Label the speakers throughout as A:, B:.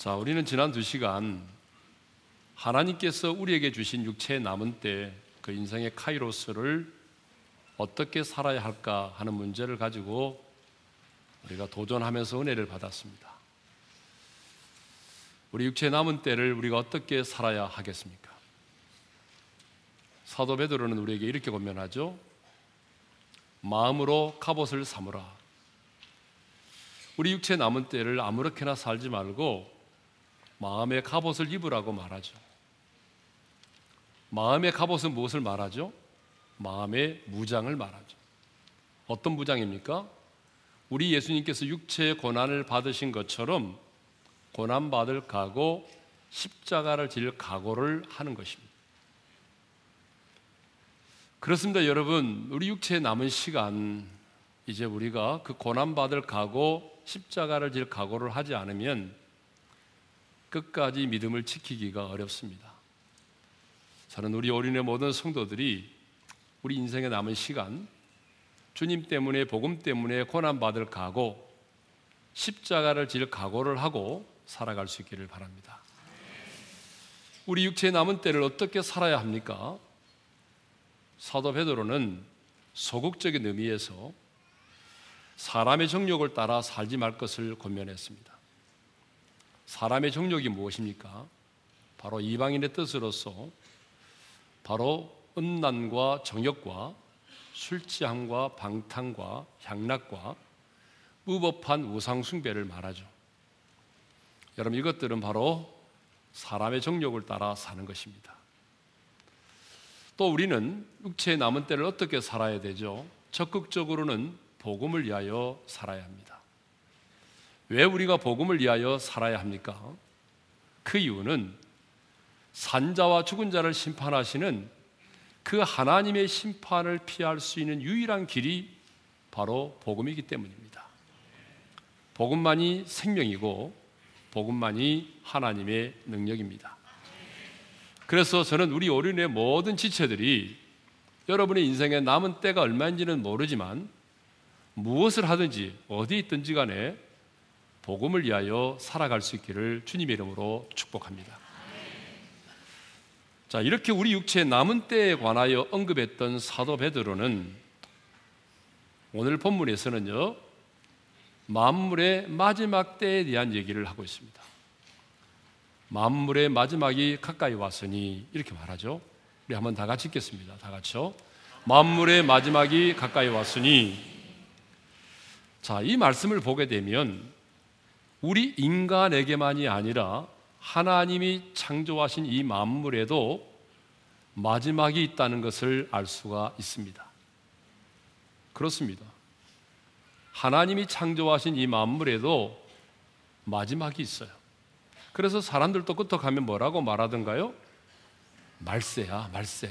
A: 자, 우리는 지난 두 시간 하나님께서 우리에게 주신 육체의 남은 때 그 인생의 카이로스를 어떻게 살아야 할까 하는 문제를 가지고 우리가 도전하면서 은혜를 받았습니다. 우리 육체의 남은 때를 우리가 어떻게 살아야 하겠습니까? 사도 베드로는 우리에게 이렇게 권면하죠. 마음으로 갑옷을 삼으라. 우리 육체 남은 때를 아무렇게나 살지 말고 마음의 갑옷을 입으라고 말하죠. 마음의 갑옷은 무엇을 말하죠? 마음의 무장을 말하죠. 어떤 무장입니까? 우리 예수님께서 육체의 고난을 받으신 것처럼 고난 받을 각오, 십자가를 질 각오를 하는 것입니다. 그렇습니다, 여러분. 우리 육체에 남은 시간 이제 우리가 그 고난 받을 각오, 십자가를 질 각오를 하지 않으면 끝까지 믿음을 지키기가 어렵습니다. 저는 우리 어린의 모든 성도들이 우리 인생에 남은 시간 주님 때문에 복음 때문에 고난 받을 각오 십자가를 질 각오를 하고 살아갈 수 있기를 바랍니다. 우리 육체의 남은 때를 어떻게 살아야 합니까? 사도 베드로는 소극적인 의미에서 사람의 정욕을 따라 살지 말 것을 권면했습니다. 사람의 정욕이 무엇입니까? 바로 이방인의 뜻으로서 바로 음란과 정욕과 술 취함과 방탕과 향락과 무법한 우상 숭배를 말하죠. 여러분 이것들은 바로 사람의 정욕을 따라 사는 것입니다. 또 우리는 육체의 남은 때를 어떻게 살아야 되죠? 적극적으로는 복음을 위하여 살아야 합니다. 왜 우리가 복음을 위하여 살아야 합니까? 그 이유는 산자와 죽은 자를 심판하시는 그 하나님의 심판을 피할 수 있는 유일한 길이 바로 복음이기 때문입니다. 복음만이 생명이고 복음만이 하나님의 능력입니다. 그래서 저는 우리 어린의 모든 지체들이 여러분의 인생에 남은 때가 얼마인지는 모르지만 무엇을 하든지 어디 있든지 간에 복음을 위하여 살아갈 수 있기를 주님의 이름으로 축복합니다. 자, 이렇게 우리 육체의 남은 때에 관하여 언급했던 사도 베드로는 오늘 본문에서는요, 만물의 마지막 때에 대한 얘기를 하고 있습니다. 만물의 마지막이 가까이 왔으니 이렇게 말하죠. 우리 한번 다 같이 읽겠습니다. 다 같이요. 만물의 마지막이 가까이 왔으니 자, 이 말씀을 보게 되면 우리 인간에게만이 아니라 하나님이 창조하신 이 만물에도 마지막이 있다는 것을 알 수가 있습니다. 그렇습니다. 하나님이 창조하신 이 만물에도 마지막이 있어요. 그래서 사람들도 끄떡하면 뭐라고 말하던가요? 말세야, 말세.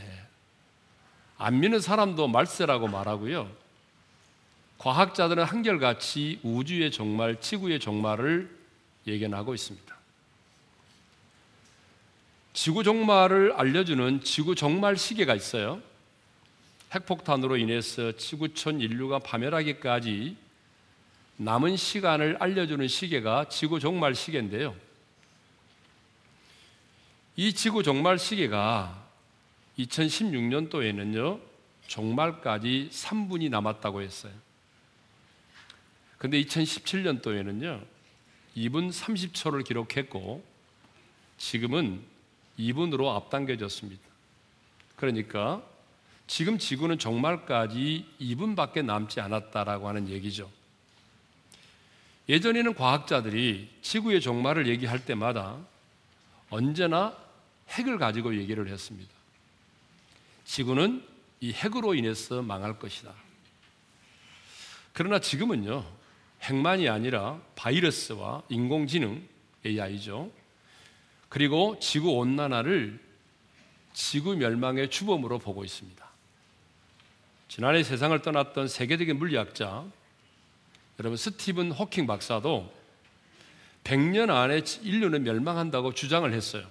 A: 안 믿는 사람도 말세라고 말하고요. 과학자들은 한결같이 우주의 종말, 지구의 종말을 예견하고 있습니다. 지구 종말을 알려주는 지구 종말 시계가 있어요. 핵폭탄으로 인해서 지구촌 인류가 파멸하기까지 남은 시간을 알려주는 시계가 지구 종말 시계인데요. 이 지구 종말 시계가 2016년도에는요, 종말까지 3분이 남았다고 했어요. 근데 2017년도에는요, 2분 30초를 기록했고, 지금은 2분으로 앞당겨졌습니다. 그러니까 지금 지구는 종말까지 2분밖에 남지 않았다라고 하는 얘기죠. 예전에는 과학자들이 지구의 종말을 얘기할 때마다 언제나 핵을 가지고 얘기를 했습니다. 지구는 이 핵으로 인해서 망할 것이다. 그러나 지금은요, 핵만이 아니라 바이러스와 인공지능, AI죠. 그리고 지구 온난화를 지구 멸망의 주범으로 보고 있습니다. 지난해 세상을 떠났던 세계적인 물리학자 여러분 스티븐 호킹 박사도 100년 안에 인류는 멸망한다고 주장을 했어요.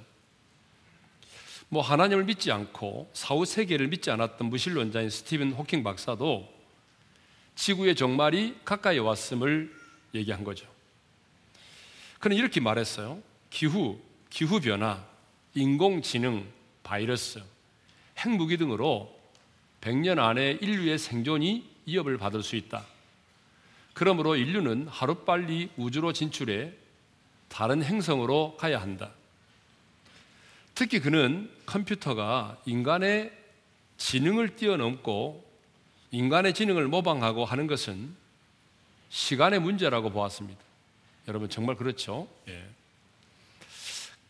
A: 뭐 하나님을 믿지 않고 사후 세계를 믿지 않았던 무신론자인 스티븐 호킹 박사도 지구의 종말이 가까이 왔음을 얘기한 거죠. 그는 이렇게 말했어요. 기후, 기후 변화, 인공지능, 바이러스, 핵무기 등으로 100년 안에 인류의 생존이 위협을 받을 수 있다. 그러므로 인류는 하루빨리 우주로 진출해 다른 행성으로 가야 한다. 특히 그는 컴퓨터가 인간의 지능을 뛰어넘고 인간의 지능을 모방하고 하는 것은 시간의 문제라고 보았습니다. 여러분 정말 그렇죠? 예.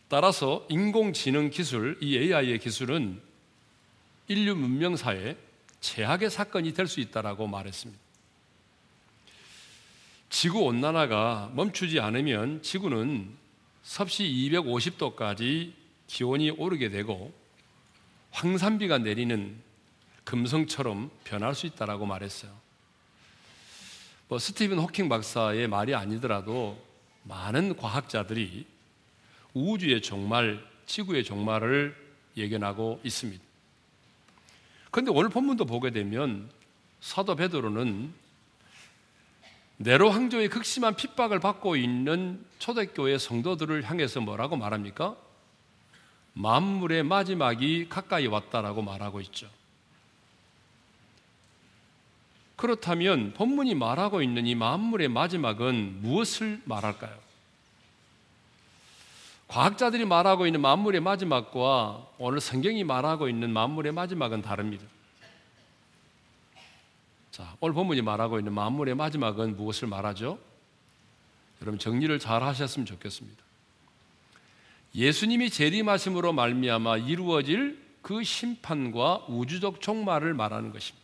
A: 따라서 인공지능 기술, 이 AI의 기술은 인류 문명사에 최악의 사건이 될 수 있다라고 말했습니다. 지구 온난화가 멈추지 않으면 지구는 섭씨 250도까지 기온이 오르게 되고 황산비가 내리는 금성처럼 변할 수 있다라고 말했어요. 뭐 스티븐 호킹 박사의 말이 아니더라도 많은 과학자들이 우주의 종말, 지구의 종말을 예견하고 있습니다. 그런데 오늘 본문도 보게 되면 사도 베드로는 네로 황조의 극심한 핍박을 받고 있는 초대교회 성도들을 향해서 뭐라고 말합니까? 만물의 마지막이 가까이 왔다라고 말하고 있죠. 그렇다면 본문이 말하고 있는 이 만물의 마지막은 무엇을 말할까요? 과학자들이 말하고 있는 만물의 마지막과 오늘 성경이 말하고 있는 만물의 마지막은 다릅니다. 자, 오늘 본문이 말하고 있는 만물의 마지막은 무엇을 말하죠? 여러분 정리를 잘 하셨으면 좋겠습니다. 예수님이 재림하심으로 말미암아 이루어질 그 심판과 우주적 종말을 말하는 것입니다.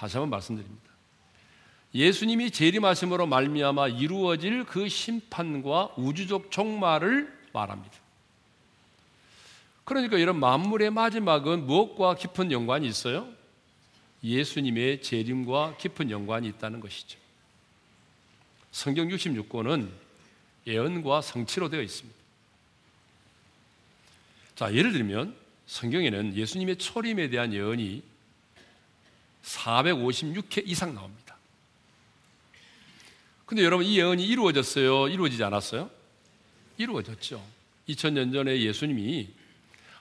A: 다시 한번 말씀드립니다. 예수님이 재림하심으로 말미암아 이루어질 그 심판과 우주적 종말을 말합니다. 그러니까 이런 만물의 마지막은 무엇과 깊은 연관이 있어요? 예수님의 재림과 깊은 연관이 있다는 것이죠. 성경 66권은 예언과 성취로 되어 있습니다. 자, 예를 들면 성경에는 예수님의 초림에 대한 예언이 456회 이상 나옵니다. 근데 여러분 이 예언이 이루어졌어요? 이루어지지 않았어요? 이루어졌죠. 2000년 전에 예수님이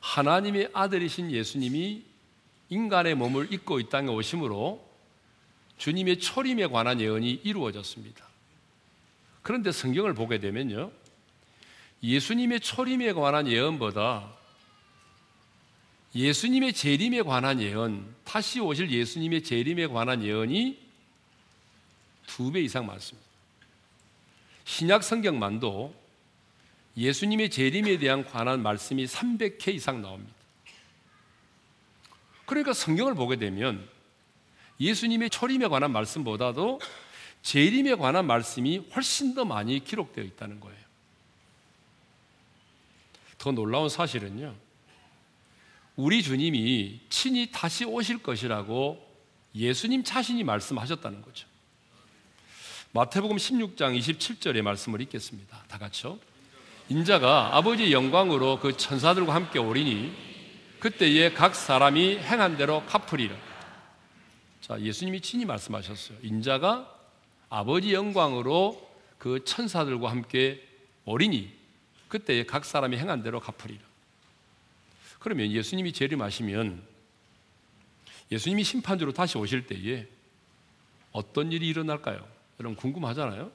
A: 하나님의 아들이신 예수님이 인간의 몸을 입고 이 땅에 오심으로 주님의 초림에 관한 예언이 이루어졌습니다. 그런데 성경을 보게 되면요. 예수님의 초림에 관한 예언보다 예수님의 재림에 관한 예언, 다시 오실 예수님의 재림에 관한 예언이 두 배 이상 많습니다. 신약 성경만도 예수님의 재림에 대한 관한 말씀이 300회 이상 나옵니다. 그러니까 성경을 보게 되면 예수님의 초림에 관한 말씀보다도 재림에 관한 말씀이 훨씬 더 많이 기록되어 있다는 거예요. 더 놀라운 사실은요. 우리 주님이 친히 다시 오실 것이라고 예수님 자신이 말씀하셨다는 거죠. 마태복음 16장 27절의 말씀을 읽겠습니다. 다 같이요. 인자가 아버지의 영광으로 그 천사들과 함께 오리니 그때에 각 사람이 행한 대로 갚으리라. 자, 예수님이 친히 말씀하셨어요. 인자가 아버지 영광으로 그 천사들과 함께 오리니 그때에 각 사람이 행한 대로 갚으리라. 그러면 예수님이 재림하시면 예수님이 심판주로 다시 오실 때에 어떤 일이 일어날까요? 여러분 궁금하잖아요.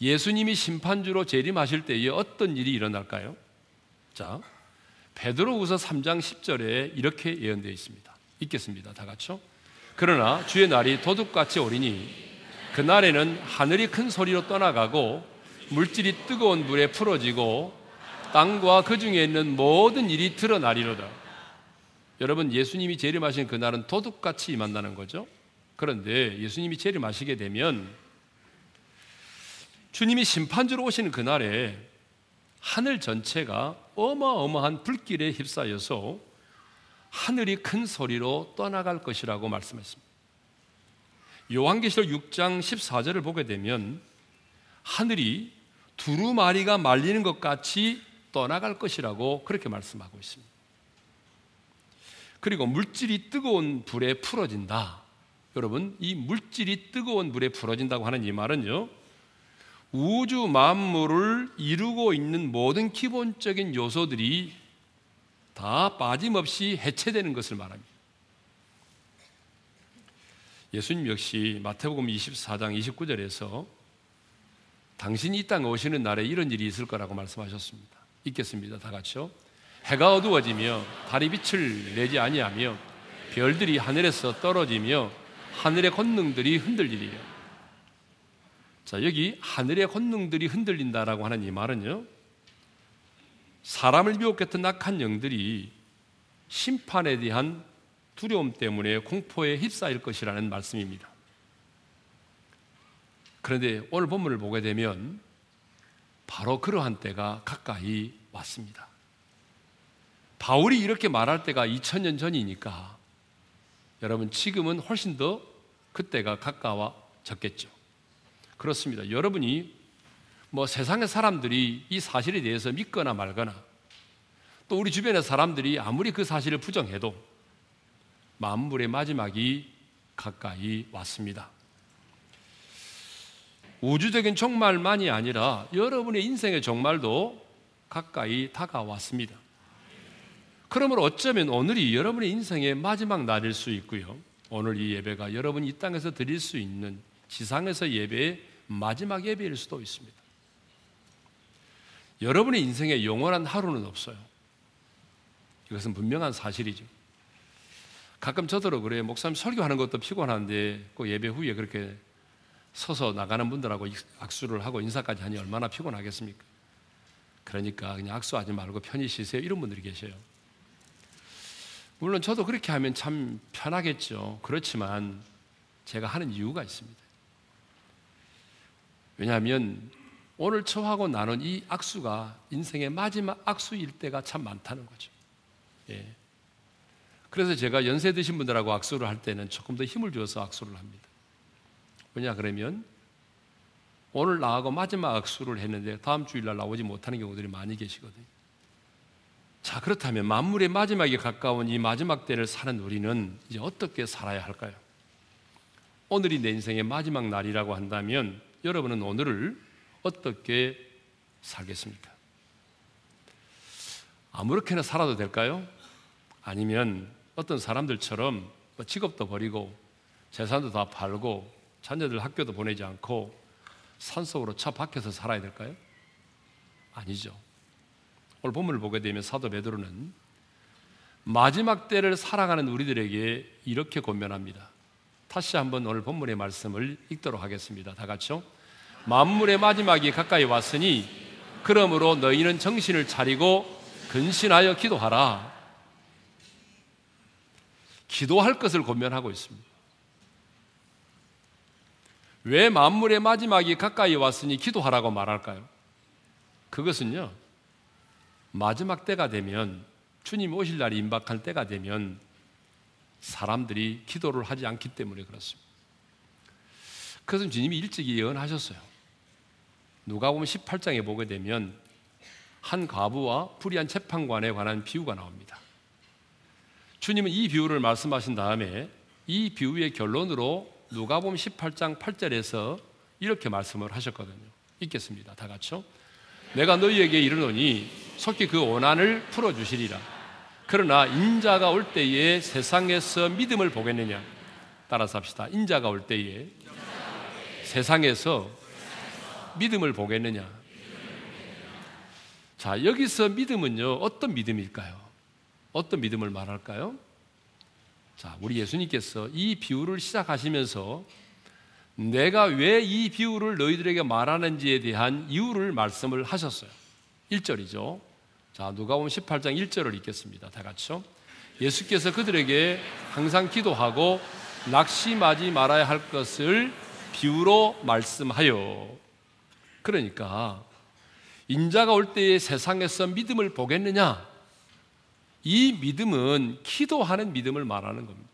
A: 예수님이 심판주로 재림하실 때에 어떤 일이 일어날까요? 자, 베드로후서 3장 10절에 이렇게 예언되어 있습니다. 읽겠습니다. 다 같이요. 그러나 주의 날이 도둑같이 오리니 그날에는 하늘이 큰 소리로 떠나가고 물질이 뜨거운 물에 풀어지고 땅과 그 중에 있는 모든 일이 드러나리로다. 여러분 예수님이 재림하신 그날은 도둑같이 임한다는 거죠. 그런데 예수님이 재림하시게 되면 주님이 심판주로 오시는 그날에 하늘 전체가 어마어마한 불길에 휩싸여서 하늘이 큰 소리로 떠나갈 것이라고 말씀했습니다. 요한계시록 6장 14절을 보게 되면 하늘이 두루마리가 말리는 것 같이 떠나갈 것이라고 그렇게 말씀하고 있습니다. 그리고 물질이 뜨거운 불에 풀어진다. 여러분, 이 물질이 뜨거운 물에 풀어진다고 하는 이 말은요, 우주 만물을 이루고 있는 모든 기본적인 요소들이 다 빠짐없이 해체되는 것을 말합니다. 예수님 역시 마태복음 24장 29절에서 당신이 이 땅에 오시는 날에 이런 일이 있을 거라고 말씀하셨습니다. 읽겠습니다. 다 같이요. 해가 어두워지며 달이 빛을 내지 아니하며 별들이 하늘에서 떨어지며 하늘의 권능들이 흔들리리요. 자, 여기 하늘의 권능들이 흔들린다라고 하는 이 말은요. 사람을 미혹했던 악한 영들이 심판에 대한 두려움 때문에 공포에 휩싸일 것이라는 말씀입니다. 그런데 오늘 본문을 보게 되면 바로 그러한 때가 가까이 왔습니다. 바울이 이렇게 말할 때가 2000년 전이니까 여러분 지금은 훨씬 더 그때가 가까워졌겠죠. 그렇습니다. 여러분이 뭐 세상의 사람들이 이 사실에 대해서 믿거나 말거나 또 우리 주변의 사람들이 아무리 그 사실을 부정해도 만물의 마지막이 가까이 왔습니다. 우주적인 종말만이 아니라 여러분의 인생의 종말도 가까이 다가왔습니다. 그러므로 어쩌면 오늘이 여러분의 인생의 마지막 날일 수 있고요. 오늘 이 예배가 여러분이 이 땅에서 드릴 수 있는 지상에서 예배의 마지막 예배일 수도 있습니다. 여러분의 인생에 영원한 하루는 없어요. 이것은 분명한 사실이죠. 가끔 저더러 그래요. 목사님 설교하는 것도 피곤한데 그 예배 후에 그렇게 서서 나가는 분들하고 악수를 하고 인사까지 하니 얼마나 피곤하겠습니까? 그러니까 그냥 악수하지 말고 편히 쉬세요. 이런 분들이 계셔요. 물론 저도 그렇게 하면 참 편하겠죠. 그렇지만 제가 하는 이유가 있습니다. 왜냐하면 오늘 저하고 나눈 이 악수가 인생의 마지막 악수일 때가 참 많다는 거죠. 예. 그래서 제가 연세 드신 분들하고 악수를 할 때는 조금 더 힘을 주어서 악수를 합니다. 왜냐 그러면 오늘 나하고 마지막 악수를 했는데 다음 주일날 나오지 못하는 경우들이 많이 계시거든요. 자, 그렇다면 만물의 마지막에 가까운 이 마지막 때를 사는 우리는 이제 어떻게 살아야 할까요? 오늘이 내 인생의 마지막 날이라고 한다면 여러분은 오늘을 어떻게 살겠습니까? 아무렇게나 살아도 될까요? 아니면 어떤 사람들처럼 뭐 직업도 버리고 재산도 다 팔고 자녀들 학교도 보내지 않고 산속으로 차 밖에서 살아야 될까요? 아니죠. 오늘 본문을 보게 되면 사도 베드로는 마지막 때를 살아가는 우리들에게 이렇게 권면합니다. 다시 한번 오늘 본문의 말씀을 읽도록 하겠습니다. 다 같이요. 만물의 마지막이 가까이 왔으니 그러므로 너희는 정신을 차리고 근신하여 기도하라. 기도할 것을 권면하고 있습니다. 왜 만물의 마지막이 가까이 왔으니 기도하라고 말할까요? 그것은요, 마지막 때가 되면, 주님 오실 날이 임박할 때가 되면, 사람들이 기도를 하지 않기 때문에 그렇습니다. 그것은 주님이 일찍이 예언하셨어요. 누가 보면 18장에 보게 되면, 한 과부와 불의한 재판관에 관한 비유가 나옵니다. 주님은 이 비유를 말씀하신 다음에 이 비유의 결론으로 누가복음 18장 8절에서 이렇게 말씀을 하셨거든요. 읽겠습니다. 다 같이요. 내가 너희에게 이르노니 속히 그 원한을 풀어 주시리라. 그러나 인자가 올 때에 세상에서 믿음을 보겠느냐? 따라서 합시다. 인자가 올 때에 세상에서 믿음을 보겠느냐? 자, 여기서 믿음은요, 어떤 믿음일까요? 어떤 믿음을 말할까요? 자, 우리 예수님께서 이 비유를 시작하시면서 내가 왜 이 비유를 너희들에게 말하는지에 대한 이유를 말씀을 하셨어요. 1절이죠. 자, 누가 보면 18장 1절을 읽겠습니다. 다 같이요. 예수께서 그들에게 항상 기도하고 낙심하지 말아야 할 것을 비유로 말씀하여. 그러니까 인자가 올 때에 세상에서 믿음을 보겠느냐? 이 믿음은 기도하는 믿음을 말하는 겁니다.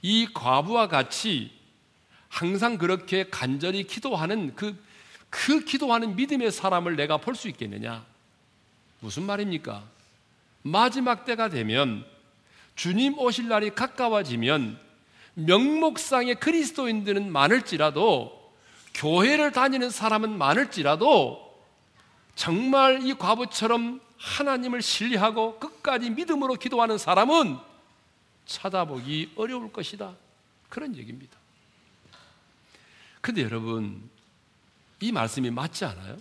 A: 이 과부와 같이 항상 그렇게 간절히 기도하는 그, 그 기도하는 믿음의 사람을 내가 볼 수 있겠느냐? 무슨 말입니까? 마지막 때가 되면 주님 오실 날이 가까워지면 명목상의 그리스도인들은 많을지라도 교회를 다니는 사람은 많을지라도 정말 이 과부처럼 하나님을 신뢰하고 끝까지 믿음으로 기도하는 사람은 찾아보기 어려울 것이다. 그런 얘기입니다. 근데 여러분, 이 말씀이 맞지 않아요?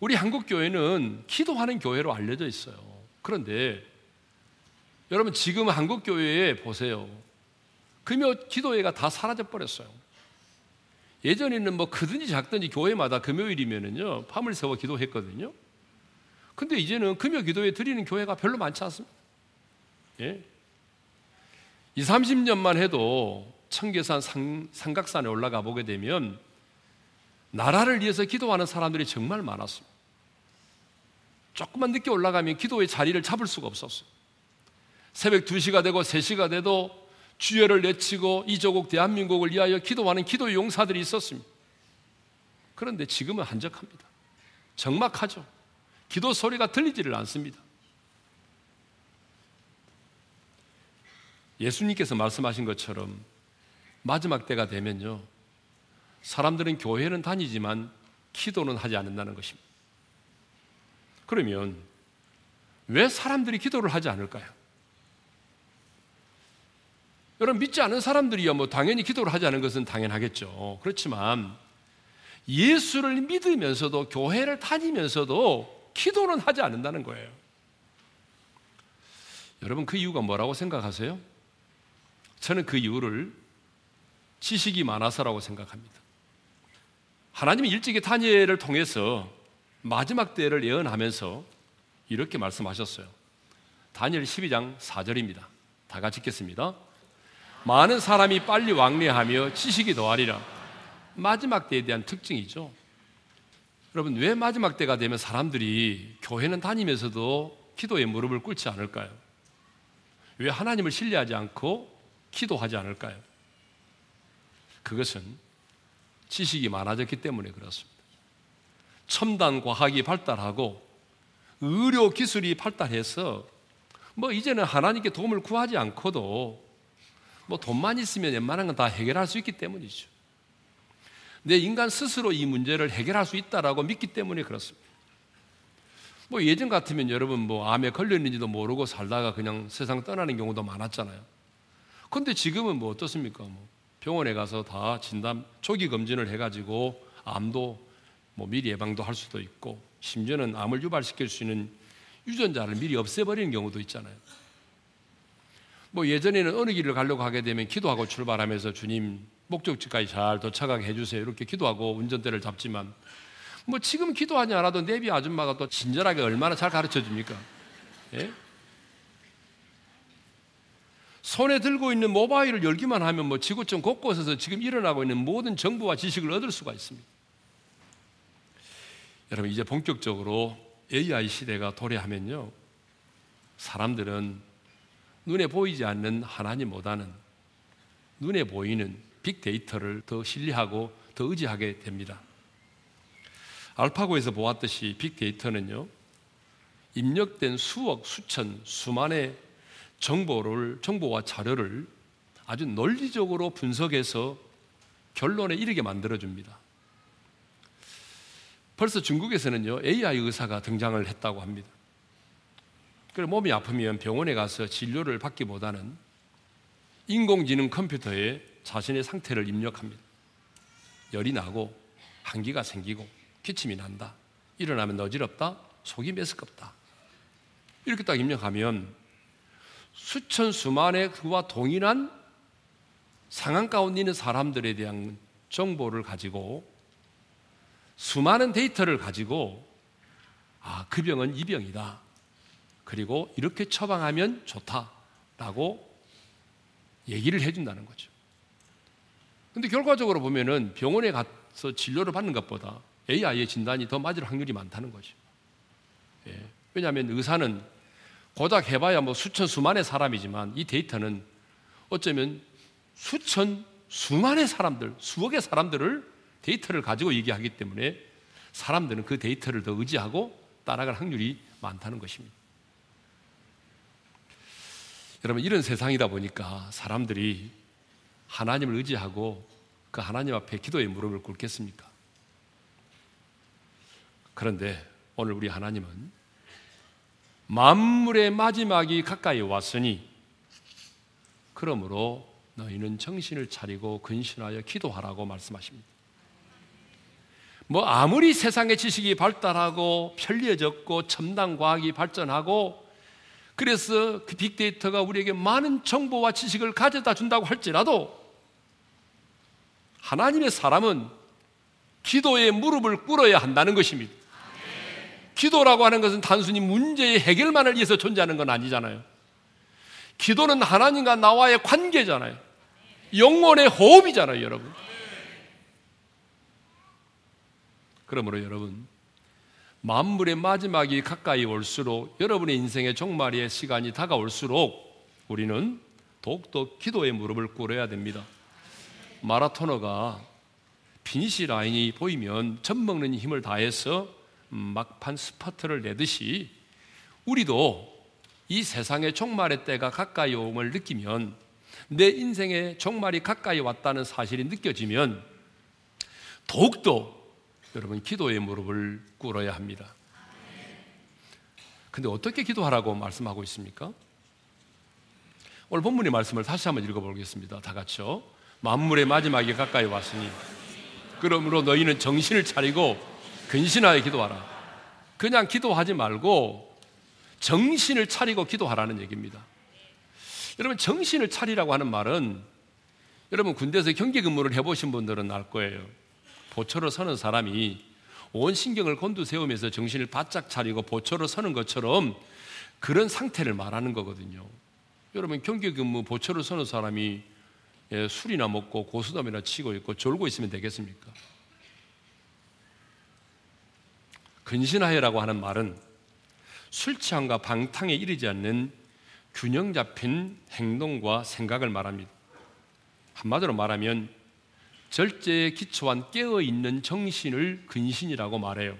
A: 우리 한국 교회는 기도하는 교회로 알려져 있어요. 그런데 여러분 지금 한국 교회에 보세요. 금요 기도회가 다 사라져 버렸어요. 예전에는 뭐 크든지 작든지 교회마다 금요일이면은요 밤을 새워 기도했거든요. 근데 이제는 금요 기도회 드리는 교회가 별로 많지 않습니다. 예. 2, 30년만 해도 청계산 상, 삼각산에 올라가 보게 되면 나라를 위해서 기도하는 사람들이 정말 많았습니다. 조금만 늦게 올라가면 기도의 자리를 잡을 수가 없었어요. 새벽 2시가 되고 3시가 돼도 주여를 내치고 이 조국 대한민국을 위하여 기도하는 기도 용사들이 있었습니다. 그런데 지금은 한적합니다. 적막하죠. 기도 소리가 들리지를 않습니다. 예수님께서 말씀하신 것처럼 마지막 때가 되면요. 사람들은 교회는 다니지만 기도는 하지 않는다는 것입니다. 그러면 왜 사람들이 기도를 하지 않을까요? 여러분 믿지 않은 사람들이야 뭐 당연히 기도를 하지 않은 것은 당연하겠죠. 그렇지만 예수를 믿으면서도 교회를 다니면서도 기도는 하지 않는다는 거예요. 여러분 그 이유가 뭐라고 생각하세요? 저는 그 이유를 지식이 많아서라고 생각합니다. 하나님이 일찍이 다니엘을 통해서 마지막 때를 예언하면서 이렇게 말씀하셨어요. 다니엘 12장 4절입니다. 다 같이 읽겠습니다. 많은 사람이 빨리 왕래하며 지식이 더하리라. 마지막 때에 대한 특징이죠. 여러분, 왜 마지막 때가 되면 사람들이 교회는 다니면서도 기도에 무릎을 꿇지 않을까요? 왜 하나님을 신뢰하지 않고 기도하지 않을까요? 그것은 지식이 많아졌기 때문에 그렇습니다. 첨단 과학이 발달하고 의료 기술이 발달해서 뭐 이제는 하나님께 도움을 구하지 않고도 뭐 돈만 있으면 웬만한 건 다 해결할 수 있기 때문이죠. 내 인간 스스로 이 문제를 해결할 수 있다라고 믿기 때문에 그렇습니다. 뭐 예전 같으면 여러분 뭐 암에 걸렸는지도 모르고 살다가 그냥 세상 떠나는 경우도 많았잖아요. 근데 지금은 뭐 어떻습니까? 뭐 병원에 가서 다 진단 조기 검진을 해가지고 암도 뭐 미리 예방도 할 수도 있고 심지어는 암을 유발시킬 수 있는 유전자를 미리 없애버리는 경우도 있잖아요. 뭐 예전에는 어느 길을 가려고 하게 되면 기도하고 출발하면서 주님 목적지까지 잘 도착하게 해주세요 이렇게 기도하고 운전대를 잡지만 뭐 지금 기도하지 않아도 내비 아줌마가 또 친절하게 얼마나 잘 가르쳐 줍니까? 예? 손에 들고 있는 모바일을 열기만 하면 뭐 지구촌 곳곳에서 지금 일어나고 있는 모든 정보와 지식을 얻을 수가 있습니다. 여러분 이제 본격적으로 AI 시대가 도래하면요. 사람들은 눈에 보이지 않는 하나님보다는 눈에 보이는 빅데이터를 더 신뢰하고 더 의지하게 됩니다. 알파고에서 보았듯이 빅데이터는요. 입력된 수억, 수천, 수만의 정보를 정보와 자료를 아주 논리적으로 분석해서 결론에 이르게 만들어 줍니다. 벌써 중국에서는요 AI 의사가 등장을 했다고 합니다. 그리고 몸이 아프면 병원에 가서 진료를 받기보다는 인공지능 컴퓨터에 자신의 상태를 입력합니다. 열이 나고 한기가 생기고 기침이 난다. 일어나면 어지럽다. 속이 메스껍다. 이렇게 딱 입력하면 수천 수만의 그와 동일한 상황 가운데 있는 사람들에 대한 정보를 가지고 수많은 데이터를 가지고 아, 그 병은 이 병이다. 그리고 이렇게 처방하면 좋다라고 얘기를 해준다는 거죠. 근데 결과적으로 보면은 병원에 가서 진료를 받는 것보다 AI의 진단이 더 맞을 확률이 많다는 거죠. 예. 왜냐하면 의사는 고작 해봐야 뭐 수천 수만의 사람이지만 이 데이터는 어쩌면 수천 수만의 사람들, 수억의 사람들을 데이터를 가지고 얘기하기 때문에 사람들은 그 데이터를 더 의지하고 따라갈 확률이 많다는 것입니다. 여러분 이런 세상이다 보니까 사람들이 하나님을 의지하고 그 하나님 앞에 기도의 무릎을 꿇겠습니까? 그런데 오늘 우리 하나님은 만물의 마지막이 가까이 왔으니 그러므로 너희는 정신을 차리고 근신하여 기도하라고 말씀하십니다. 뭐 아무리 세상의 지식이 발달하고 편리해졌고 첨단 과학이 발전하고 그래서 그 빅데이터가 우리에게 많은 정보와 지식을 가져다 준다고 할지라도 하나님의 사람은 기도에 무릎을 꿇어야 한다는 것입니다. 기도라고 하는 것은 단순히 문제의 해결만을 위해서 존재하는 건 아니잖아요. 기도는 하나님과 나와의 관계잖아요. 영혼의 호흡이잖아요, 여러분. 그러므로 여러분, 만물의 마지막이 가까이 올수록 여러분의 인생의 종말의 시간이 다가올수록 우리는 더욱더 기도의 무릎을 꿇어야 됩니다. 마라토너가 finish line이 보이면 젖 먹는 힘을 다해서 막판 스퍼트를 내듯이 우리도 이 세상의 종말의 때가 가까이 오음을 느끼면 내 인생의 종말이 가까이 왔다는 사실이 느껴지면 더욱더 여러분 기도의 무릎을 꿇어야 합니다. 근데 어떻게 기도하라고 말씀하고 있습니까? 오늘 본문의 말씀을 다시 한번 읽어보겠습니다. 다 같이요. 만물의 마지막이 가까이 왔으니 그러므로 너희는 정신을 차리고 근신하여 기도하라. 그냥 기도하지 말고 정신을 차리고 기도하라는 얘기입니다. 여러분 정신을 차리라고 하는 말은 여러분 군대에서 경계 근무를 해보신 분들은 알 거예요. 보초로 서는 사람이 온 신경을 곤두세우면서 정신을 바짝 차리고 보초로 서는 것처럼 그런 상태를 말하는 거거든요. 여러분 경계 근무 보초로 서는 사람이 예, 술이나 먹고 고수담이나 치고 있고 졸고 있으면 되겠습니까? 근신하여라고 하는 말은 술 취함과 방탕에 이르지 않는 균형 잡힌 행동과 생각을 말합니다. 한마디로 말하면 절제에 기초한 깨어 있는 정신을 근신이라고 말해요.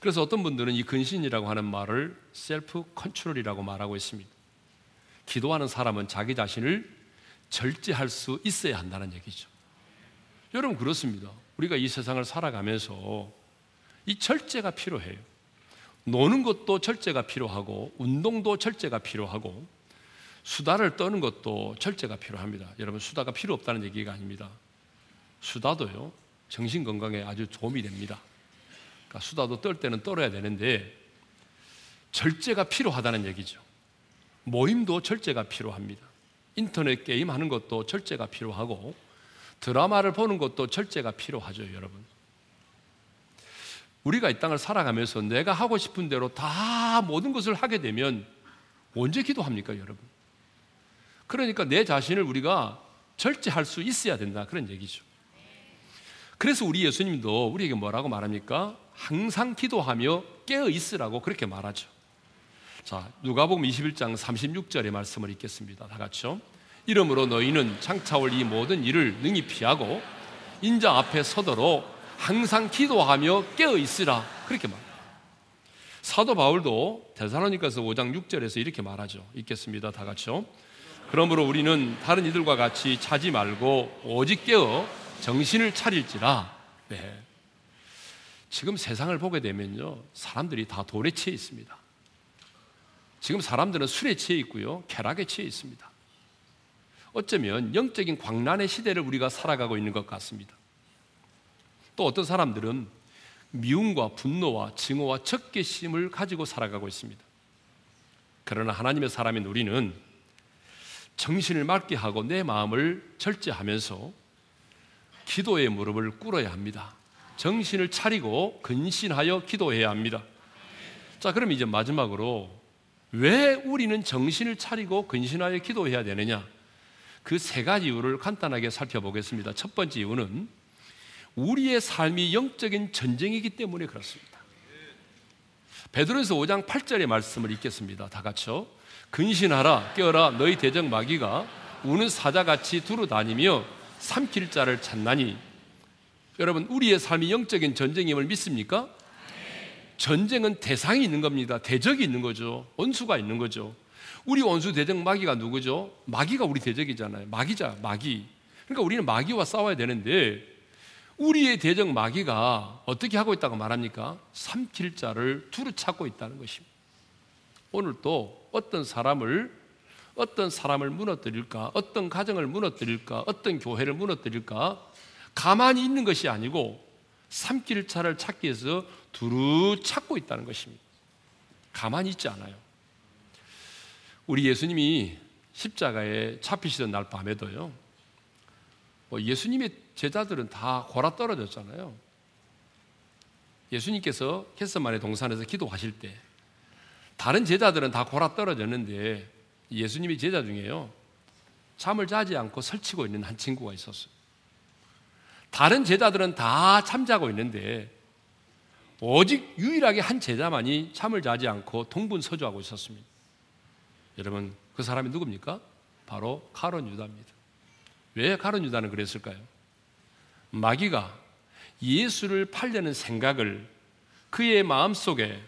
A: 그래서 어떤 분들은 이 근신이라고 하는 말을 셀프 컨트롤이라고 말하고 있습니다. 기도하는 사람은 자기 자신을 절제할 수 있어야 한다는 얘기죠. 여러분 그렇습니다. 우리가 이 세상을 살아가면서 이 절제가 필요해요. 노는 것도 절제가 필요하고 운동도 절제가 필요하고 수다를 떠는 것도 절제가 필요합니다. 여러분 수다가 필요 없다는 얘기가 아닙니다. 수다도요 정신 건강에 아주 도움이 됩니다. 그러니까 수다도 떨 때는 떨어야 되는데 절제가 필요하다는 얘기죠. 모임도 절제가 필요합니다. 인터넷 게임 하는 것도 절제가 필요하고 드라마를 보는 것도 절제가 필요하죠, 여러분. 우리가 이 땅을 살아가면서 내가 하고 싶은 대로 다 모든 것을 하게 되면 언제 기도합니까, 여러분? 그러니까 내 자신을 우리가 절제할 수 있어야 된다. 그런 얘기죠. 그래서 우리 예수님도 우리에게 뭐라고 말합니까? 항상 기도하며 깨어 있으라고 그렇게 말하죠. 자, 누가복음 21장 36절의 말씀을 읽겠습니다. 다 같이요. 이러므로 너희는 창차올 이 모든 일을 능히 피하고 인자 앞에 서도록 항상 기도하며 깨어 있으라. 그렇게 말. 사도 바울도 대사로니가서 5장 6절에서 이렇게 말하죠. 읽겠습니다. 다 같이요. 그러므로 우리는 다른 이들과 같이 차지 말고 오직 깨어 정신을 차릴지라. 네. 지금 세상을 보게 되면요. 사람들이 다 치여 있습니다. 지금 사람들은 술에 취해 있고요. 쾌락에 취해 있습니다. 어쩌면 영적인 광란의 시대를 우리가 살아가고 있는 것 같습니다. 또 어떤 사람들은 미움과 분노와 증오와 적개심을 가지고 살아가고 있습니다. 그러나 하나님의 사람인 우리는 정신을 맑게 하고 내 마음을 절제하면서 기도의 무릎을 꿇어야 합니다. 정신을 차리고 근신하여 기도해야 합니다. 자, 그럼 이제 마지막으로 왜 우리는 정신을 차리고 근신하여 기도해야 되느냐? 그 세 가지 이유를 간단하게 살펴보겠습니다. 첫 번째 이유는 우리의 삶이 영적인 전쟁이기 때문에 그렇습니다. 베드로에서 5장 8절의 말씀을 읽겠습니다. 다 같이요. 근신하라 깨어라 너희 대적 마귀가 우는 사자같이 두루 다니며 삼킬 자를 찾나니 여러분 우리의 삶이 영적인 전쟁임을 믿습니까? 전쟁은 대상이 있는 겁니다. 대적이 있는 거죠. 원수가 있는 거죠. 우리 원수 대적 마귀가 누구죠? 마귀가 우리 대적이잖아요. 마귀자, 마귀. 그러니까 우리는 마귀와 싸워야 되는데 우리의 대적 마귀가 어떻게 하고 있다고 말합니까? 삼킬 자를 두루 찾고 있다는 것입니다. 오늘 또 어떤 사람을 어떤 사람을 무너뜨릴까? 어떤 가정을 무너뜨릴까? 어떤 교회를 무너뜨릴까? 가만히 있는 것이 아니고 삼킬 차를 찾기 위해서 두루 찾고 있다는 것입니다. 가만히 있지 않아요. 우리 예수님이 십자가에 잡히시던 날 밤에도요. 뭐 예수님의 제자들은 다 골아 떨어졌잖아요. 예수님께서 겟세만의 동산에서 기도하실 때 다른 제자들은 다 골아 떨어졌는데 예수님의 제자 중에요. 잠을 자지 않고 설치고 있는 한 친구가 있었어요. 다른 제자들은 다 잠자고 있는데 오직 유일하게 한 제자만이 잠을 자지 않고 동분서주하고 있었습니다. 여러분 그 사람이 누굽니까? 바로 카론 유다입니다. 왜 카론 유다는 그랬을까요? 마귀가 예수를 팔려는 생각을 그의 마음속에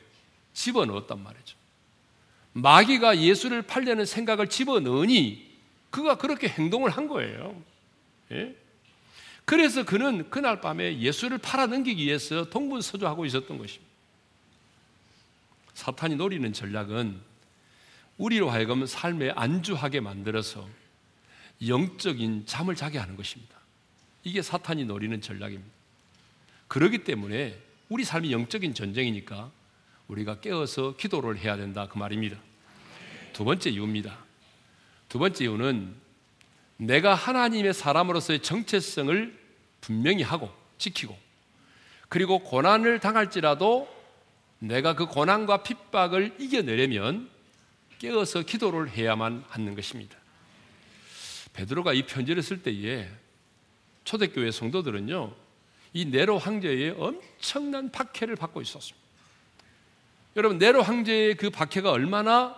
A: 집어넣었단 말이죠. 마귀가 예수를 팔려는 생각을 집어넣으니 그가 그렇게 행동을 한 거예요. 예? 그래서 그는 그날 밤에 예수를 팔아넘기기 위해서 동분서주하고 있었던 것입니다. 사탄이 노리는 전략은 우리로 하여금 삶에 안주하게 만들어서 영적인 잠을 자게 하는 것입니다. 이게 사탄이 노리는 전략입니다. 그러기 때문에 우리 삶이 영적인 전쟁이니까 우리가 깨어서 기도를 해야 된다 그 말입니다. 두 번째 이유입니다. 두 번째 이유는 내가 하나님의 사람으로서의 정체성을 분명히 하고 지키고 그리고 고난을 당할지라도 내가 그 고난과 핍박을 이겨내려면 깨어서 기도를 해야만 하는 것입니다. 베드로가 이 편지를 쓸 때에 초대교회 성도들은요, 이 네로 황제의 엄청난 박해를 받고 있었습니다. 여러분, 네로 황제의 그 박해가 얼마나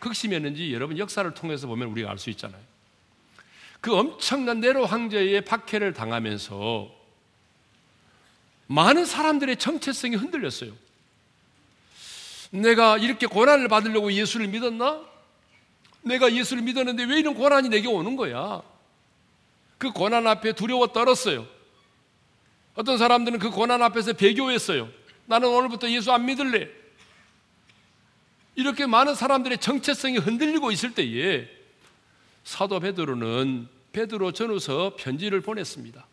A: 극심했는지 여러분 역사를 통해서 보면 우리가 알 수 있잖아요. 그 엄청난 네로 황제의 박해를 당하면서 많은 사람들의 정체성이 흔들렸어요. 내가 이렇게 고난을 받으려고 예수를 믿었나? 내가 예수를 믿었는데 왜 이런 고난이 내게 오는 거야? 그 고난 앞에 두려워 떨었어요. 어떤 사람들은 그 고난 앞에서 배교했어요. 나는 오늘부터 예수 안 믿을래. 이렇게 많은 사람들의 정체성이 흔들리고 있을 때에 사도 베드로는 베드로 전후서 편지를 보냈습니다.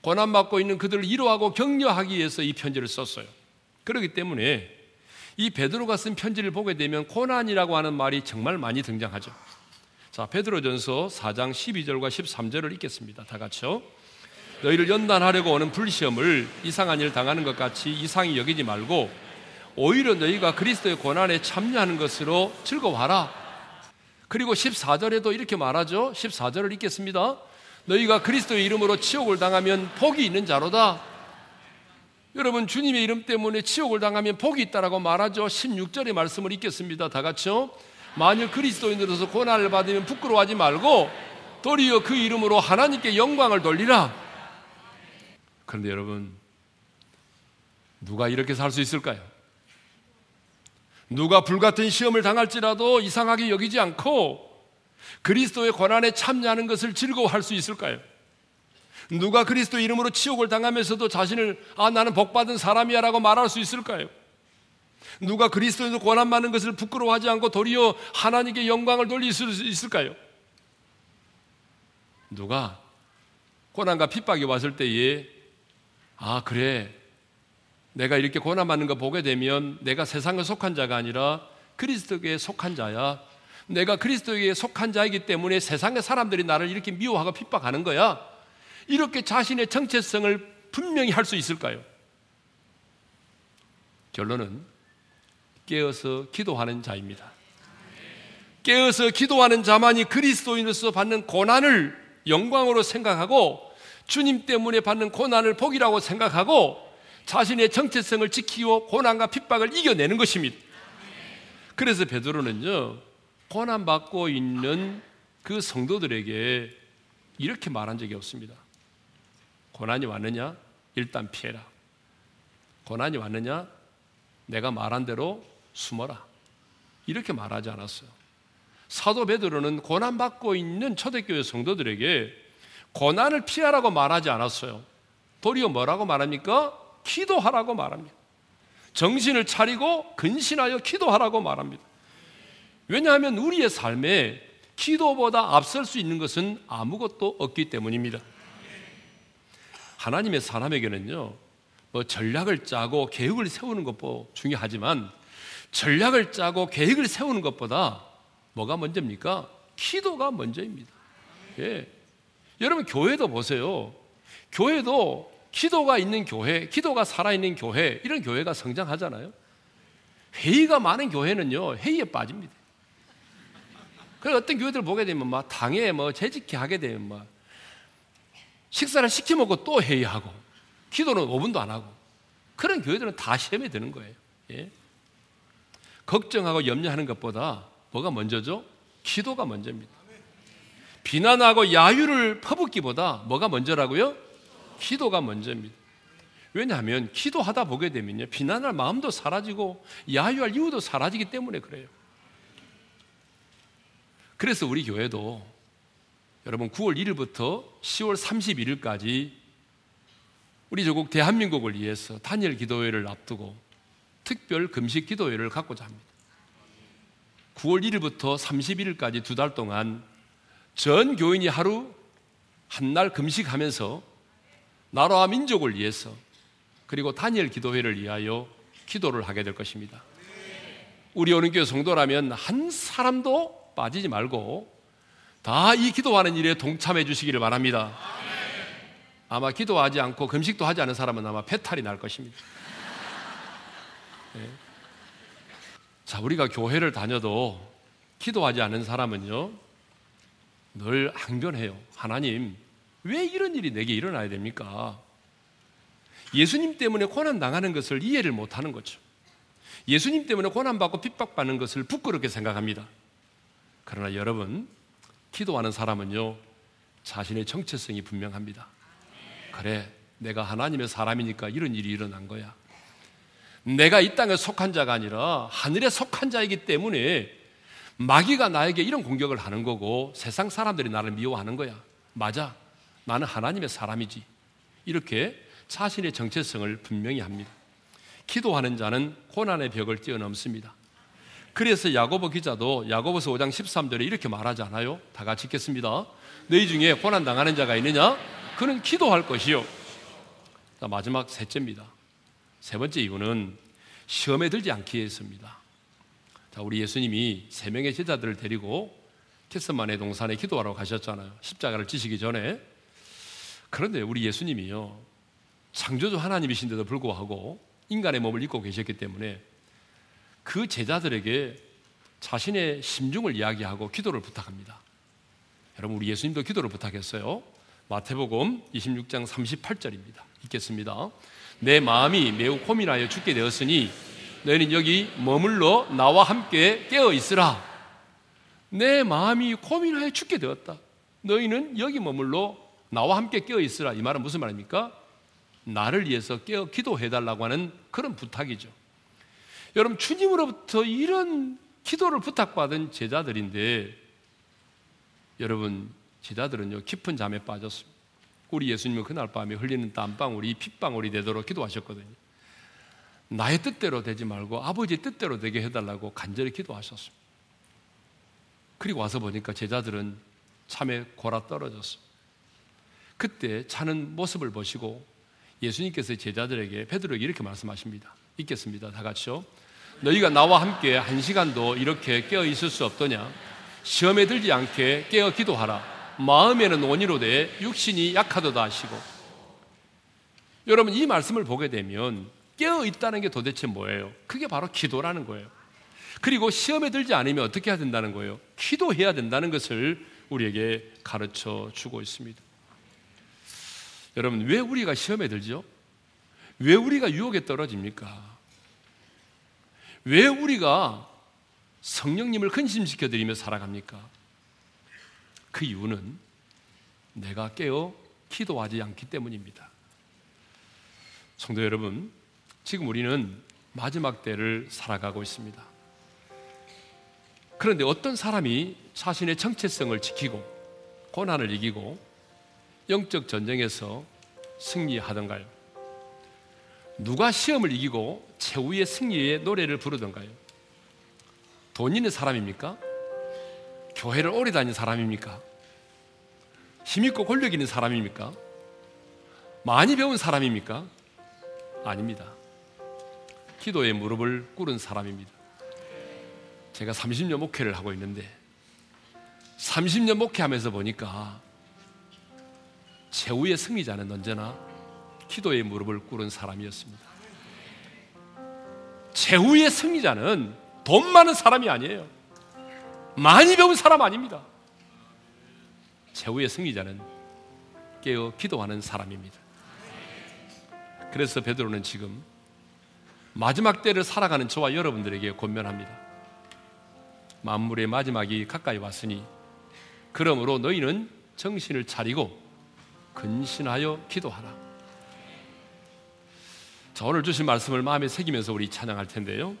A: 고난 받고 있는 그들을 위로하고 격려하기 위해서 이 편지를 썼어요. 그렇기 때문에 이 베드로가 쓴 편지를 보게 되면 고난이라고 하는 말이 정말 많이 등장하죠. 자, 베드로전서 4장 12절과 13절을 읽겠습니다. 다 같이요. 너희를 연단하려고 오는 불시험을 이상한 일 당하는 것 같이 이상히 여기지 말고 오히려 너희가 그리스도의 고난에 참여하는 것으로 즐거워하라. 그리고 14절에도 이렇게 말하죠. 14절을 읽겠습니다. 너희가 그리스도의 이름으로 치욕을 당하면 복이 있는 자로다. 여러분 주님의 이름 때문에 치욕을 당하면 복이 있다라고 말하죠. 16절의 말씀을 읽겠습니다. 다 같이요. 만일 그리스도인으로서 고난을 받으면 부끄러워하지 말고 도리어 그 이름으로 하나님께 영광을 돌리라. 그런데 여러분 누가 이렇게 살 수 있을까요? 누가 불같은 시험을 당할지라도 이상하게 여기지 않고 그리스도의 고난에 참여하는 것을 즐거워할 수 있을까요? 누가 그리스도 이름으로 치욕을 당하면서도 자신을 아 나는 복 받은 사람이야라고 말할 수 있을까요? 누가 그리스도에서 고난 받는 것을 부끄러워하지 않고 도리어 하나님께 영광을 돌릴 수 있을까요? 누가 고난과 핍박이 왔을 때에 아 그래 내가 이렇게 고난 받는 거 보게 되면 내가 세상에 속한 자가 아니라 그리스도에 속한 자야. 내가 그리스도에게 속한 자이기 때문에 세상의 사람들이 나를 이렇게 미워하고 핍박하는 거야. 이렇게 자신의 정체성을 분명히 할 수 있을까요? 결론은 깨어서 기도하는 자입니다. 깨어서 기도하는 자만이 그리스도인으로서 받는 고난을 영광으로 생각하고 주님 때문에 받는 고난을 복이라고 생각하고 자신의 정체성을 지키고 고난과 핍박을 이겨내는 것입니다. 그래서 베드로는요 고난 받고 있는 그 성도들에게 이렇게 말한 적이 없습니다. 고난이 왔느냐? 일단 피해라. 고난이 왔느냐? 내가 말한 대로 숨어라. 이렇게 말하지 않았어요. 사도 베드로는 고난 받고 있는 초대교회 성도들에게 고난을 피하라고 말하지 않았어요. 도리어 뭐라고 말합니까? 기도하라고 말합니다. 정신을 차리고 근신하여 기도하라고 말합니다. 왜냐하면 우리의 삶에 기도보다 앞설 수 있는 것은 아무것도 없기 때문입니다. 하나님의 사람에게는요, 뭐 전략을 짜고 계획을 세우는 것도 중요하지만 전략을 짜고 계획을 세우는 것보다 뭐가 먼저입니까? 기도가 먼저입니다. 예. 여러분 교회도 보세요. 교회도 기도가 있는 교회, 기도가 살아있는 교회, 이런 교회가 성장하잖아요. 회의가 많은 교회는요, 회의에 빠집니다. 그래서 어떤 교회들 보게 되면 막 당에 뭐 재직해 하게 되면 막 식사를 시켜 먹고 또 회의하고 기도는 5분도 안 하고 그런 교회들은 다 시험에 드는 거예요. 예? 걱정하고 염려하는 것보다 뭐가 먼저죠? 기도가 먼저입니다. 비난하고 야유를 퍼붓기보다 뭐가 먼저라고요? 기도가 먼저입니다. 왜냐하면 기도하다 보게 되면요. 비난할 마음도 사라지고 야유할 이유도 사라지기 때문에 그래요. 그래서 우리 교회도 여러분 9월 1일부터 10월 31일까지 우리 조국 대한민국을 위해서 단일 기도회를 앞두고 특별 금식 기도회를 갖고자 합니다. 9월 1일부터 31일까지 두 달 동안 전 교인이 하루 한 날 금식하면서 나라와 민족을 위해서 그리고 단일 기도회를 위하여 기도를 하게 될 것입니다. 우리 오는 교회 성도라면 한 사람도 빠지지 말고 다 이 기도하는 일에 동참해 주시기를 바랍니다. 아마 기도하지 않고 금식도 하지 않은 사람은 아마 배탈이 날 것입니다. 네. 자, 우리가 교회를 다녀도 기도하지 않은 사람은요, 늘 항변해요. 하나님, 왜 이런 일이 내게 일어나야 됩니까? 예수님 때문에 고난 당하는 것을 이해를 못 하는 거죠. 예수님 때문에 고난받고 핍박받는 것을 부끄럽게 생각합니다. 그러나 여러분, 기도하는 사람은요, 자신의 정체성이 분명합니다. 그래, 내가 하나님의 사람이니까 이런 일이 일어난 거야. 내가 이 땅에 속한 자가 아니라 하늘에 속한 자이기 때문에 마귀가 나에게 이런 공격을 하는 거고 세상 사람들이 나를 미워하는 거야. 맞아. 나는 하나님의 사람이지. 이렇게 자신의 정체성을 분명히 합니다. 기도하는 자는 고난의 벽을 뛰어넘습니다. 그래서 야고보 기자도 야고보서 5장 13절에 이렇게 말하지 않아요? 다 같이 읽겠습니다. 너희 중에 고난 당하는 자가 있느냐? 그는 기도할 것이요. 자, 마지막 셋째입니다. 세 번째 이유는 시험에 들지 않기 위해서입니다. 자, 우리 예수님이 세 명의 제자들을 데리고 키스만의 동산에 기도하러 가셨잖아요. 십자가를 지시기 전에 그런데 우리 예수님이요. 창조주 하나님이신데도 불구하고 인간의 몸을 입고 계셨기 때문에 그 제자들에게 자신의 심중을 이야기하고 기도를 부탁합니다. 여러분, 우리 예수님도 기도를 부탁했어요. 마태복음 26장 38절입니다. 읽겠습니다. 내 마음이 매우 고민하여 죽게 되었으니 너희는 여기 머물러 나와 함께 깨어 있으라. 내 마음이 고민하여 죽게 되었다. 너희는 여기 머물러 나와 함께 깨어 있으라. 이 말은 무슨 말입니까? 나를 위해서 깨어 기도해 달라고 하는 그런 부탁이죠. 여러분 주님으로부터 이런 기도를 부탁받은 제자들인데 여러분 제자들은요 깊은 잠에 빠졌습니다. 우리 예수님은 그날 밤에 흘리는 땀방울이 핏방울이 되도록 기도하셨거든요. 나의 뜻대로 되지 말고 아버지의 뜻대로 되게 해달라고 간절히 기도하셨습니다. 그리고 와서 보니까 제자들은 참에 골아 떨어졌습니다. 그때 차는 모습을 보시고 예수님께서 제자들에게 베드로에게 이렇게 말씀하십니다. 읽겠습니다. 다 같이요. 너희가 나와 함께 한 시간도 이렇게 깨어 있을 수 없더냐? 시험에 들지 않게 깨어 기도하라. 마음에는 원이로 돼 육신이 약하도다 하시고. 여러분 이 말씀을 보게 되면 깨어 있다는 게 도대체 뭐예요? 그게 바로 기도라는 거예요. 그리고 시험에 들지 않으면 어떻게 해야 된다는 거예요? 기도해야 된다는 것을 우리에게 가르쳐 주고 있습니다. 여러분, 왜 우리가 시험에 들죠? 왜 우리가 유혹에 떨어집니까? 왜 우리가 성령님을 근심시켜 드리며 살아갑니까? 그 이유는 내가 깨어 기도하지 않기 때문입니다. 성도 여러분, 지금 우리는 마지막 때를 살아가고 있습니다. 그런데 어떤 사람이 자신의 정체성을 지키고 고난을 이기고 영적 전쟁에서 승리하던가요? 누가 시험을 이기고 최후의 승리의 노래를 부르던가요? 돈 있는 사람입니까? 교회를 오래 다닌 사람입니까? 힘있고 권력 있는 사람입니까? 많이 배운 사람입니까? 아닙니다. 기도에 무릎을 꿇은 사람입니다. 제가 30년 목회를 하고 있는데 30년 목회하면서 보니까 최후의 승리자는 언제나 기도에 무릎을 꿇은 사람이었습니다. 최후의 승리자는 돈 많은 사람이 아니에요. 많이 배운 사람 아닙니다. 최후의 승리자는 깨어 기도하는 사람입니다. 그래서 베드로는 지금 마지막 때를 살아가는 저와 여러분들에게 권면합니다. 만물의 마지막이 가까이 왔으니 그러므로 너희는 정신을 차리고 근신하여 기도하라. 자, 오늘 주신 말씀을 마음에 새기면서 우리 찬양할 텐데요.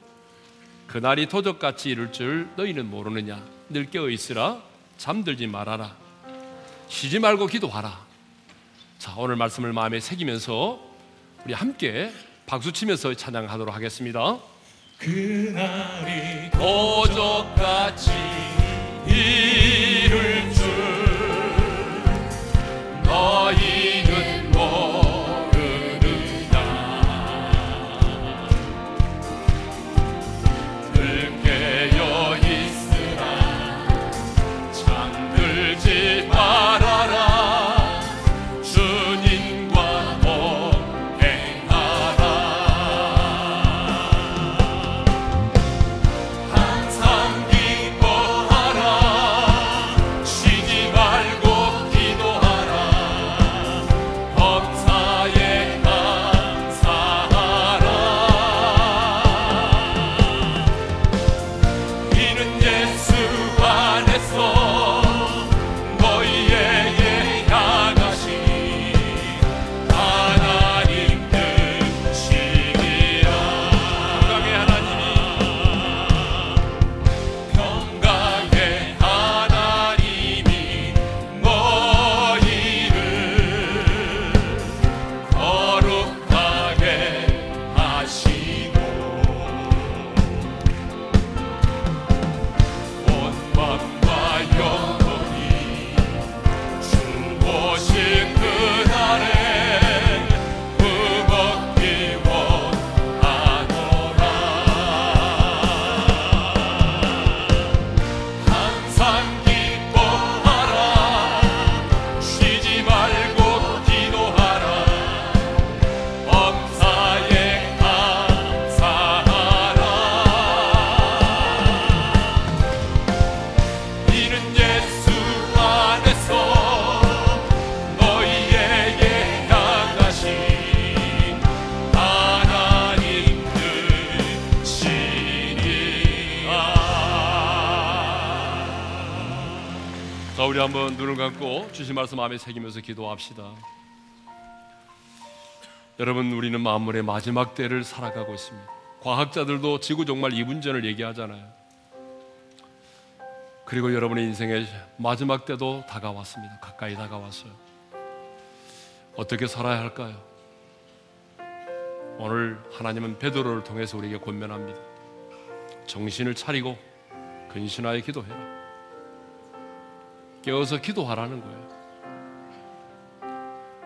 A: 그날이 도적같이 이룰 줄 너희는 모르느냐? 늘 깨어 있으라. 잠들지 말아라. 쉬지 말고 기도하라. 자, 오늘 말씀을 마음에 새기면서 우리 함께 박수 치면서 찬양하도록 하겠습니다.
B: 그날이 도적같이
A: 자, 우리 한번 눈을 감고 주신 말씀 마음에 새기면서 기도합시다. 여러분, 우리는 만물의 마지막 때를 살아가고 있습니다. 과학자들도 지구 종말 2분 전을 얘기하잖아요. 그리고 여러분의 인생의 마지막 때도 다가왔습니다. 가까이 다가왔어요. 어떻게 살아야 할까요? 오늘 하나님은 베드로를 통해서 우리에게 권면합니다. 정신을 차리고 근신하여 기도해라. 깨어서 기도하라는 거예요.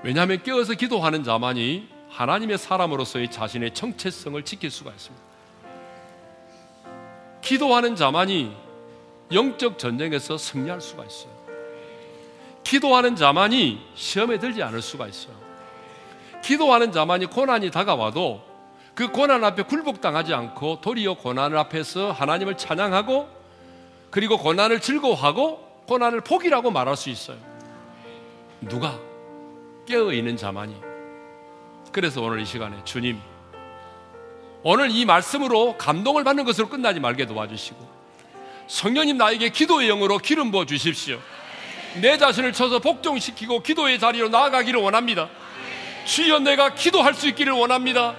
A: 왜냐하면 깨어서 기도하는 자만이 하나님의 사람으로서의 자신의 정체성을 지킬 수가 있습니다. 기도하는 자만이 영적 전쟁에서 승리할 수가 있어요. 기도하는 자만이 시험에 들지 않을 수가 있어요. 기도하는 자만이 고난이 다가와도 그 고난 앞에 굴복당하지 않고 도리어 고난 앞에서 하나님을 찬양하고 그리고 고난을 즐거워하고 고난을 포기라고 말할 수 있어요. 누가 깨어 있는 자만이. 그래서 오늘 이 시간에 주님 오늘 이 말씀으로 감동을 받는 것으로 끝나지 말게 도와주시고 성령님 나에게 기도의 영으로 기름 부어 주십시오. 내 자신을 쳐서 복종시키고 기도의 자리로 나아가기를 원합니다. 주여 내가 기도할 수 있기를 원합니다.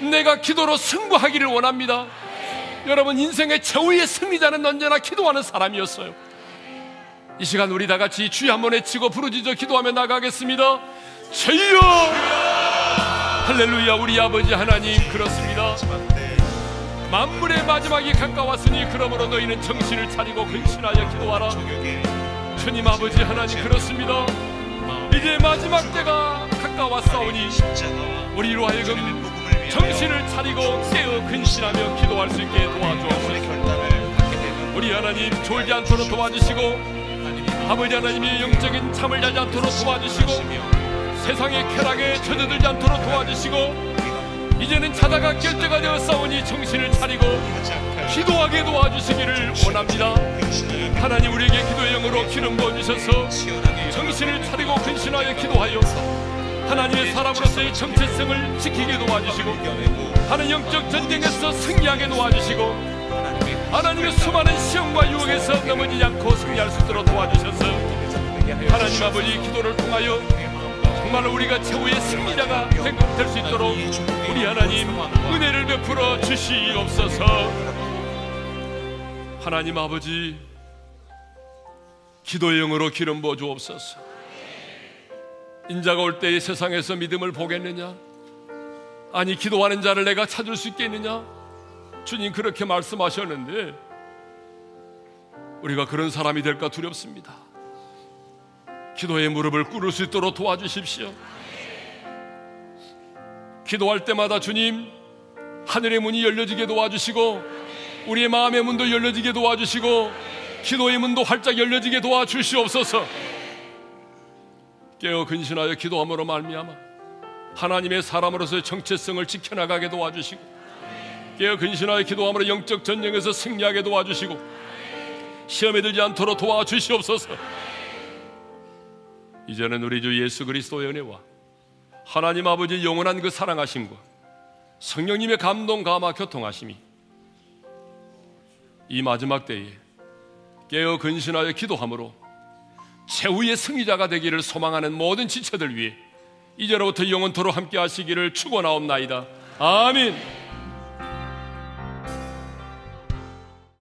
A: 내가 기도로 승부하기를 원합니다. 여러분 인생의 최후의 승리자는 언제나 기도하는 사람이었어요. 이 시간 우리 다 같이 주여 한번 외치고 부르짖어 기도하며 나가겠습니다. 주여! 할렐루야 우리 아버지 하나님 그렇습니다. 만물의 마지막이 가까웠으니 그러므로 너희는 정신을 차리고 근신하여 기도하라. 주님 아버지 하나님 그렇습니다. 이제 마지막 때가 가까웠사오니 우리로 하여금 정신을 차리고 깨어 근신하며 기도할 수 있게 도와주옵소서. 우리 하나님 졸지 않도록 도와주시고 아버지 하나님이 영적인 잠을 자지 않도록 도와주시고 세상의 쾌락에 젖어들지 않도록 도와주시고 이제는 자다가 결제가 되었사오니 정신을 차리고 기도하게 도와주시기를 원합니다. 하나님 우리에게 기도의 영으로 기름 부어주셔서 정신을 차리고 근신하여 기도하여 하나님의 사람으로서의 정체성을 지키게 도와주시고 하나님 영적 전쟁에서 승리하게 도와주시고 하나님의 수많은 시험과 유혹에서 넘어지지 않고 승리할 수 있도록 도와주셔서 하나님 아버지 기도를 통하여 정말 우리가 최후의 승리자가 될수 있도록 우리 하나님 은혜를 베풀어 주시옵소서. 하나님 아버지 기도의 영으로 기름 부어 주옵소서. 인자가 올 때에 세상에서 믿음을 보겠느냐? 아니 기도하는 자를 내가 찾을 수 있겠느냐 주님 그렇게 말씀하셨는데 우리가 그런 사람이 될까 두렵습니다 기도의 무릎을 꿇을 수 있도록 도와주십시오. 기도할 때마다 주님 하늘의 문이 열려지게 도와주시고 우리의 마음의 문도 열려지게 도와주시고 기도의 문도 활짝 열려지게 도와주시옵소서. 깨어 근신하여 기도함으로 말미암아 하나님의 사람으로서의 정체성을 지켜나가게 도와주시고 깨어 근신하여 기도함으로 영적 전쟁에서 승리하게 도와주시고 시험에 들지 않도록 도와주시옵소서. 이제는 우리 주 예수 그리스도의 은혜와 하나님 아버지 영원한 그 사랑하심과 성령님의 감동 감화 교통하심이 이 마지막 때에 깨어 근신하여 기도함으로 최후의 승리자가 되기를 소망하는 모든 지체들 위해 이제로부터 영원토록 함께 하시기를 축원하옵나이다. 아멘.